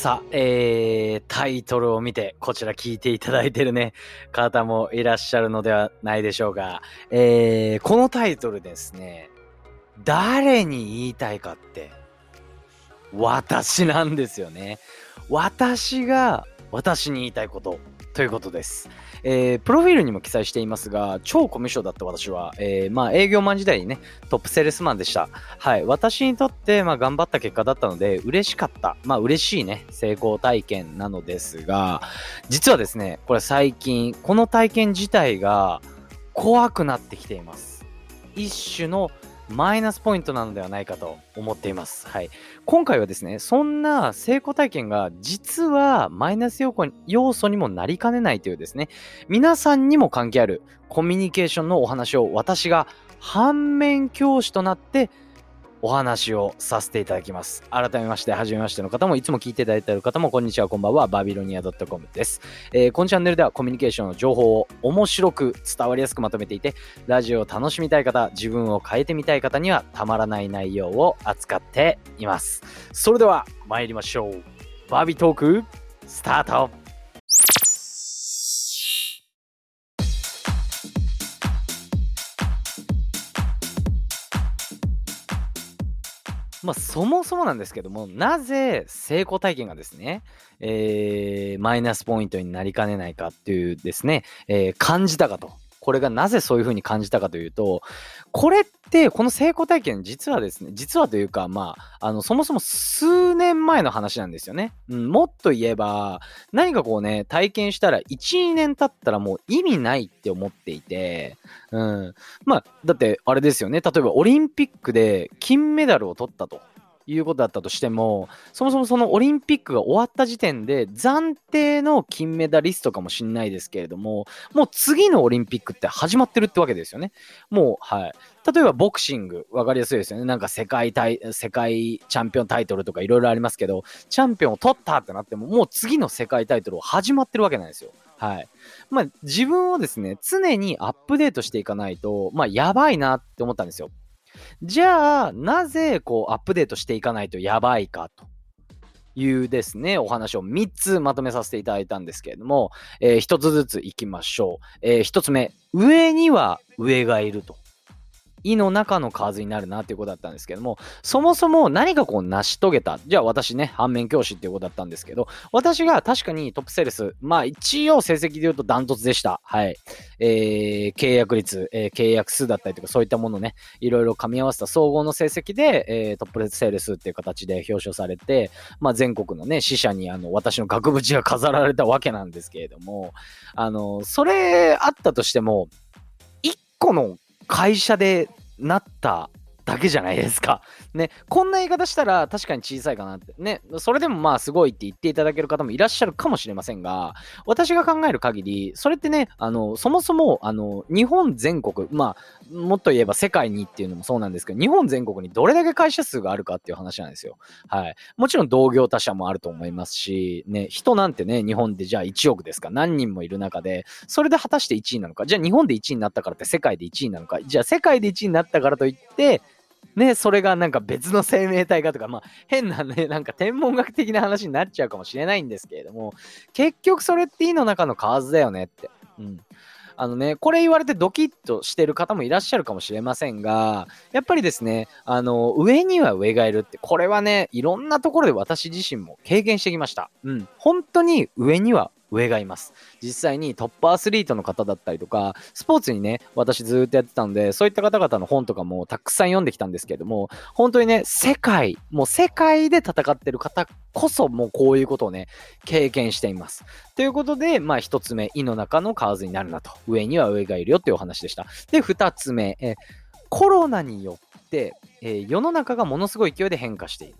さあ、えー、タイトルを見て、こちら聞いていただいてるね、方もいらっしゃるのではないでしょうか。えー、このタイトルですね、誰に言いたいかって、私なんですよね。私が私に言いたいことということです。えー、プロフィールにも記載していますが、超コミュ障だった私は、えー、まあ営業マン時代にね、トップセールスマンでした。はい。私にとって、まあ頑張った結果だったので、嬉しかった。まあ嬉しいね、成功体験なのですが、実はですね、これ最近、この体験自体が怖くなってきています。一種のマイナスポイントなのではないかと思っています。はい。今回はですね、そんな成功体験が実はマイナス要素にもなりかねないというですね、皆さんにも関係あるコミュニケーションのお話を私が反面教師となってお話をさせていただきます。改めまして、はじめましての方も、いつも聞いていただいている方も、こんにちは、こんばんは、バビロニア .com です。えー、このチャンネルではコミュニケーションの情報を面白く伝わりやすくまとめていて、ラジオを楽しみたい方、自分を変えてみたい方にはたまらない内容を扱っています。それでは、参りましょう。バビトーク、スタートまあ、そもそもなんですけども、なぜ成功体験がですね、えー、マイナスポイントになりかねないかっていうですね、えー、感じたかと。これがなぜそういうふうに感じたかというと、これってこの成功体験実はですね、実はというか、まあ、あの、そもそも数年前の話なんですよね。うん、もっと言えば、何かこうね、体験したら1、2年経ったらもう意味ないって思っていて、うん。まあ、だってあれですよね、例えばオリンピックで金メダルを取ったと。いうことだったとしても、そもそもそのオリンピックが終わった時点で暫定の金メダリストかもしんないですけれども、もう次のオリンピックって始まってるってわけですよね。もう、はい。例えばボクシング、わかりやすいですよね。なんか世界対、世界チャンピオンタイトルとかいろいろありますけど、チャンピオンを取ったってなっても、もう次の世界タイトルを始まってるわけなんですよ。はい。まあ、自分をですね、常にアップデートしていかないと、まあ、やばいなって思ったんですよ。じゃあ、なぜこうアップデートしていかないとやばいかというですね、お話を3つまとめさせていただいたんですけれども、えー、1つずついきましょう。えー、1つ目、上には上がいると。胃の中の数になるなっていうことだったんですけども、そもそも何かこう成し遂げた？じゃあ私ね、反面教師っていうことだったんですけど、私が確かにトップセールス、まあ一応成績で言うとダントツでした。はい。えー、契約率、えー、契約数だったりとかそういったものね、いろいろ噛み合わせた総合の成績で、えー、トップセールスっていう形で表彰されて、まあ全国のね、死者にあの、私の額縁が飾られたわけなんですけれども、あの、それあったとしても、一個の会社でなっただけじゃないですか。ね、こんな言い方したら確かに小さいかなって。ね、それでもまあすごいって言っていただける方もいらっしゃるかもしれませんが、私が考える限り、それってね、あの、そもそも、あの、日本全国、まあ、もっと言えば世界にっていうのもそうなんですけど、日本全国にどれだけ会社数があるかっていう話なんですよ。はい。もちろん同業他社もあると思いますし、ね、人なんてね、日本でじゃあ1億ですか、何人もいる中で、それで果たして1位なのか、じゃあ日本で1位になったからって世界で1位なのか、じゃあ世界で1位になったからといって、ね、それがなんか別の生命体がとか、まあ変なね、なんか天文学的な話になっちゃうかもしれないんですけれども、結局それって胃の中の蛙だよねって。うん。あのね、これ言われてドキッとしてる方もいらっしゃるかもしれませんが、やっぱりですね、あの、上には上がいるって、これはね、いろんなところで私自身も経験してきました。うん。本当に上には上がいます。実際にトップアスリートの方だったりとか、スポーツにね、私ずっとやってたので、そういった方々の本とかもたくさん読んできたんですけれども、本当にね、世界、もう世界で戦ってる方こそもうこういうことをね、経験しています。ということで、まあ一つ目、胃の中の蛙になるなと。上には上がいるよっていうお話でした。で、二つ目、えコロナによって、えー、世の中がものすごい勢いで変化している。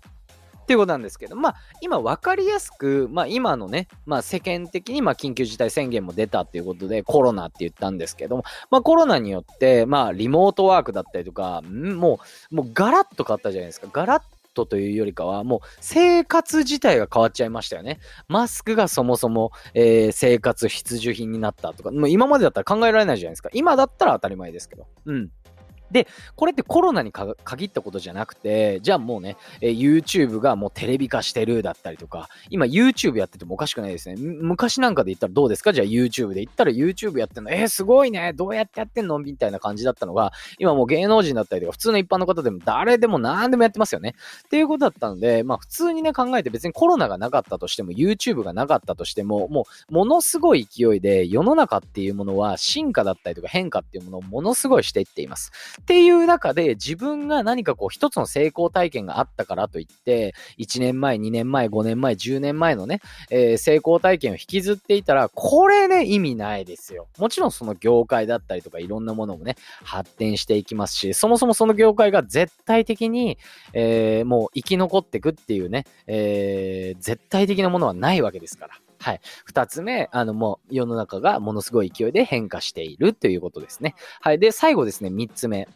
っていうことなんですけど、まあ、今分かりやすく、まあ、今のね、まあ、世間的に、まあ、緊急事態宣言も出たっていうことで、コロナって言ったんですけども、まあ、コロナによって、まあ、リモートワークだったりとか、もう、もうガラッと変わったじゃないですか。ガラッとというよりかは、もう生活自体が変わっちゃいましたよね。マスクがそもそも、えー、生活必需品になったとか、もう今までだったら考えられないじゃないですか。今だったら当たり前ですけど。うん。で、これってコロナに限ったことじゃなくて、じゃあもうね、え YouTube がもうテレビ化してるだったりとか、今 YouTube やっててもおかしくないですね。昔なんかで言ったらどうですか？じゃあ YouTube で言ったら YouTube やってんの、えー、すごいね、どうやってやってんの？みたいな感じだったのが、今もう芸能人だったりとか、普通の一般の方でも誰でも何でもやってますよね。っていうことだったので、まあ普通にね考えて別にコロナがなかったとしても、YouTube がなかったとしても、もうものすごい勢いで世の中っていうものは進化だったりとか変化っていうものをものすごいしていっています。っていう中で自分が何かこう一つの成功体験があったからといって、1年前、2年前、5年前、10年前のね、えー、成功体験を引きずっていたら、これね、意味ないですよ。もちろんその業界だったりとかいろんなものもね、発展していきますし、そもそもその業界が絶対的に、えー、もう生き残っていくっていうね、えー、絶対的なものはないわけですから。はい。二つ目、あの、もう世の中がものすごい勢いで変化しているということですね。はい。で、最後ですね、三つ目。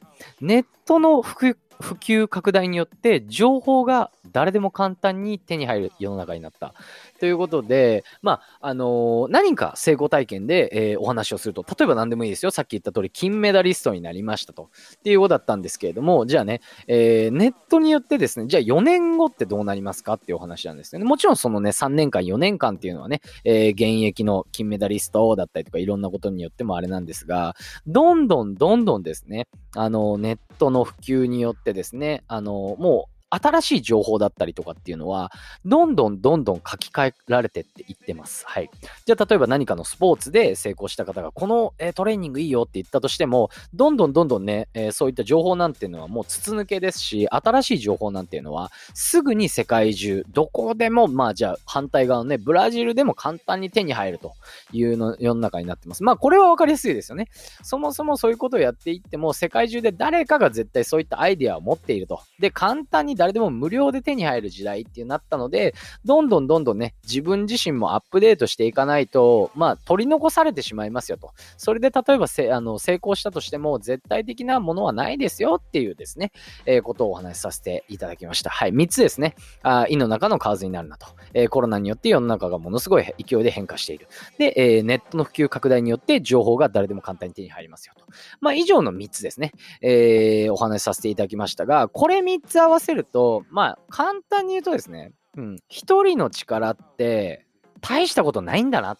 ネットの普普及拡大によって情報が誰でも簡単に手に入る世の中になった。ということで、まあ、あのー、何か成功体験で、えー、お話をすると、例えば何でもいいですよ。さっき言った通り、金メダリストになりましたと。っていうことだったんですけれども、じゃあね、えー、ネットによってですね、じゃあ4年後ってどうなりますか？っていうお話なんですよね。もちろんそのね、3年間、4年間っていうのはね、え、現役の金メダリストだったりとか、いろんなことによってもあれなんですが、どんどんどんどんですね、あの、ネットの普及によってですね、あの、もう、新しい情報だったりとかっていうのは、どんどんどんどん書き換えられてっていってます。はい。じゃあ、例えば何かのスポーツで成功した方が、この、えー、トレーニングいいよって言ったとしても、どんどんどんどんね、えー、そういった情報なんていうのはもう筒抜けですし、新しい情報なんていうのは、すぐに世界中、どこでも、まあじゃあ反対側のね、ブラジルでも簡単に手に入るというの世の中になってます。まあこれはわかりやすいですよね。そもそもそういうことをやっていっても、世界中で誰かが絶対そういったアイデアを持っていると。で、簡単に誰でも無料で手に入る時代っていうなったので、どんどんどんどんね、自分自身もアップデートしていかないと、まあ、取り残されてしまいますよと。それで例えばせあの成功したとしても、絶対的なものはないですよっていうですね、えー、ことをお話しさせていただきました。はい、3つですね。あ胃の中の蛙になるなと、えー、コロナによって世の中がものすごい勢いで変化している。で、えー、ネットの普及拡大によって情報が誰でも簡単に手に入りますよと。まあ、以上の3つですね、えー、お話しさせていただきましたが、これ3つ合わせると、まあ、簡単に言うとですね、うん、一人の力って大したことないんだなっ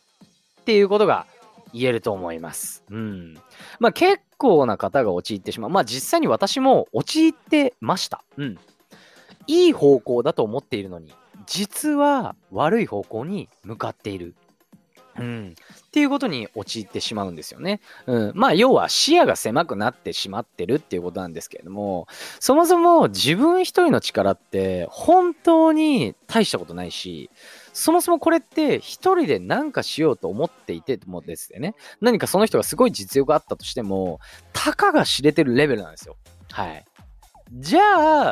ていうことが言えると思います。うん。まあ結構な方が陥ってしまう。まあ実際に私も陥ってました。うん。いい方向だと思っているのに、実は悪い方向に向かっている。うん。っていうことに陥ってしまうんですよね。うん。まあ、要は視野が狭くなってしまってるっていうことなんですけれども、そもそも自分一人の力って本当に大したことないし、そもそもこれって一人で何かしようと思っていてもですね、何かその人がすごい実力があったとしても、たかが知れてるレベルなんですよ。はい。じゃ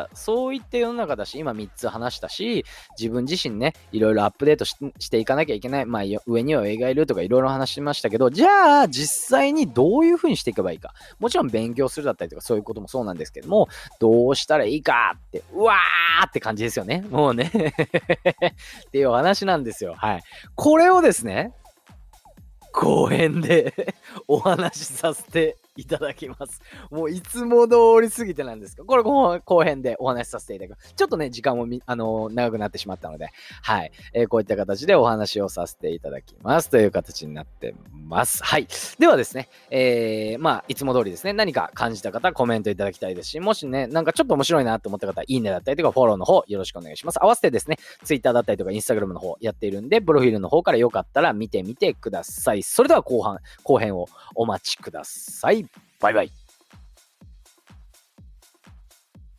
あ、そういった世の中だし、今3つ話したし、自分自身ね、いろいろアップデートしていかなきゃいけない。まあ、上には上がいるとかいろいろ話しましたけど、じゃあ、実際にどういうふうにしていけばいいか。もちろん勉強するだったりとかそういうこともそうなんですけども、どうしたらいいかって、うわーって感じですよね。もうね っていうお話なんですよ。はい。これをですね、公園で お話しさせていただきます。もういつも通り過ぎてなんですか？これ後編でお話しさせていただきます。ちょっとね、時間もあのー、長くなってしまったので、はい、えー、こういった形でお話をさせていただきますという形になってます。はい。ではですね、えー、まあ、いつも通りですね、何か感じた方、コメントいただきたいですし、もしね、なんかちょっと面白いなと思った方、いいねだったりとか、フォローの方、よろしくお願いします。合わせてですね、Twitter だったりとか、Instagram の方やっているんで、プロフィールの方からよかったら見てみてください。それでは後半、後編をお待ちください。バイバイ。